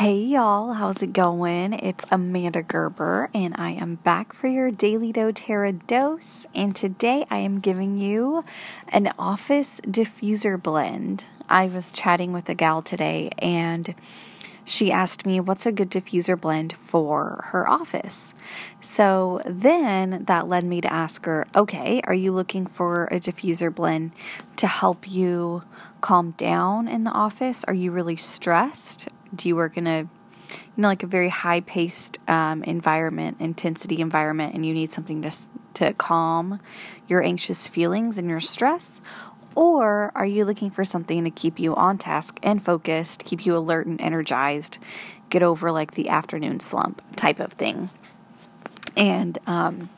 Hey y'all, how's it going? It's Amanda Gerber, and I am back for your daily doTERRA dose. And today I am giving you an office diffuser blend. I was chatting with a gal today, and she asked me what's a good diffuser blend for her office. So then that led me to ask her, okay, are you looking for a diffuser blend to help you calm down in the office? Are you really stressed? Do you work in a you know like a very high paced um, environment intensity environment and you need something just to calm your anxious feelings and your stress or are you looking for something to keep you on task and focused, keep you alert and energized, get over like the afternoon slump type of thing? And um,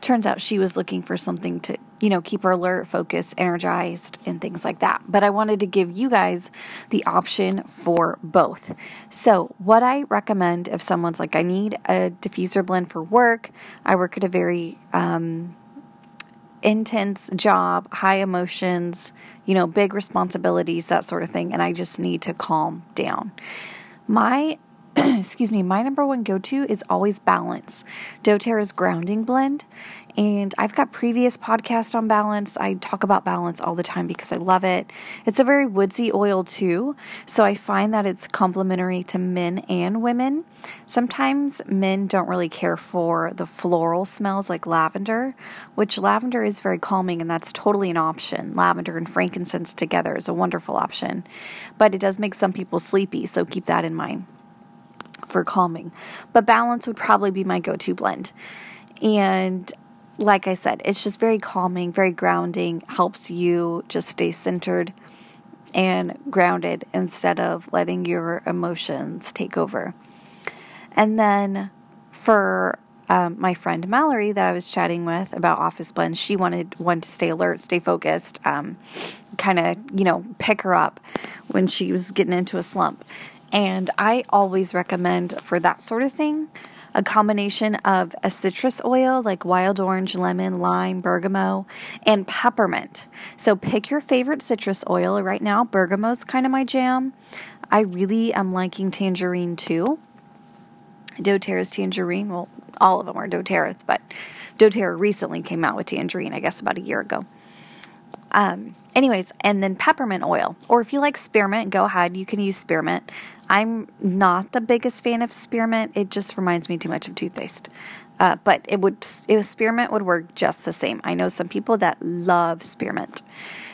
turns out she was looking for something to, you know, keep her alert, focused, energized, and things like that. But I wanted to give you guys the option for both. So, what I recommend if someone's like, I need a diffuser blend for work, I work at a very, um, intense job, high emotions, you know, big responsibilities, that sort of thing, and I just need to calm down. My excuse me, my number one go to is always balance. doTERRA's grounding blend. And I've got previous podcast on balance. I talk about balance all the time because I love it. It's a very woodsy oil too, so I find that it's complementary to men and women. Sometimes men don't really care for the floral smells like lavender, which lavender is very calming and that's totally an option. Lavender and frankincense together is a wonderful option, but it does make some people sleepy, so keep that in mind for calming. But balance would probably be my go to blend. And like I said, it's just very calming, very grounding, helps you just stay centered and grounded instead of letting your emotions take over. And then for um, my friend Mallory that I was chatting with about Office Blend, she wanted one to stay alert, stay focused, um, kind of, you know, pick her up when she was getting into a slump. And I always recommend for that sort of thing a combination of a citrus oil like wild orange, lemon, lime, bergamot, and peppermint. So pick your favorite citrus oil. Right now, bergamot's kind of my jam. I really am liking tangerine too. doTERRA's tangerine, well, all of them are doTERRA's, but doTERRA recently came out with tangerine, I guess about a year ago. Um, anyways, and then peppermint oil. Or if you like spearmint, go ahead. You can use spearmint. I'm not the biggest fan of spearmint. It just reminds me too much of toothpaste. Uh, but it would, it was, spearmint would work just the same. I know some people that love spearmint.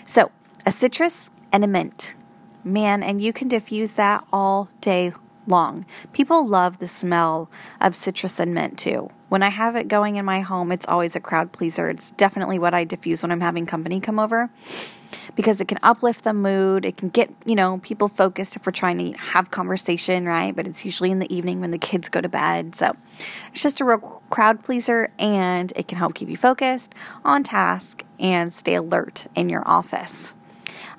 So a citrus and a mint, man, and you can diffuse that all day long. People love the smell of citrus and mint too. When I have it going in my home, it's always a crowd pleaser. It's definitely what I diffuse when I'm having company come over because it can uplift the mood. It can get, you know, people focused if we're trying to have conversation, right? But it's usually in the evening when the kids go to bed. So it's just a real crowd pleaser and it can help keep you focused on task and stay alert in your office.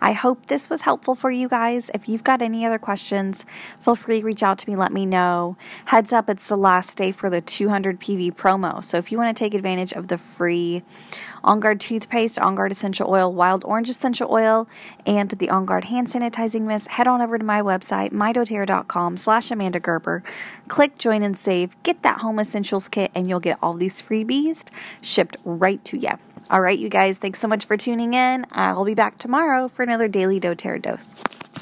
I hope this was helpful for you guys. If you've got any other questions, feel free to reach out to me, let me know. Heads up, it's the last day for the 200 PV promo. So if you want to take advantage of the free On Guard toothpaste, On Guard essential oil, wild orange essential oil, and the On Guard hand sanitizing mist, head on over to my website, mydoterra.com slash Amanda Gerber. Click join and save, get that home essentials kit, and you'll get all these freebies shipped right to you. All right, you guys, thanks so much for tuning in. I'll be back tomorrow for another daily doTERRA dose.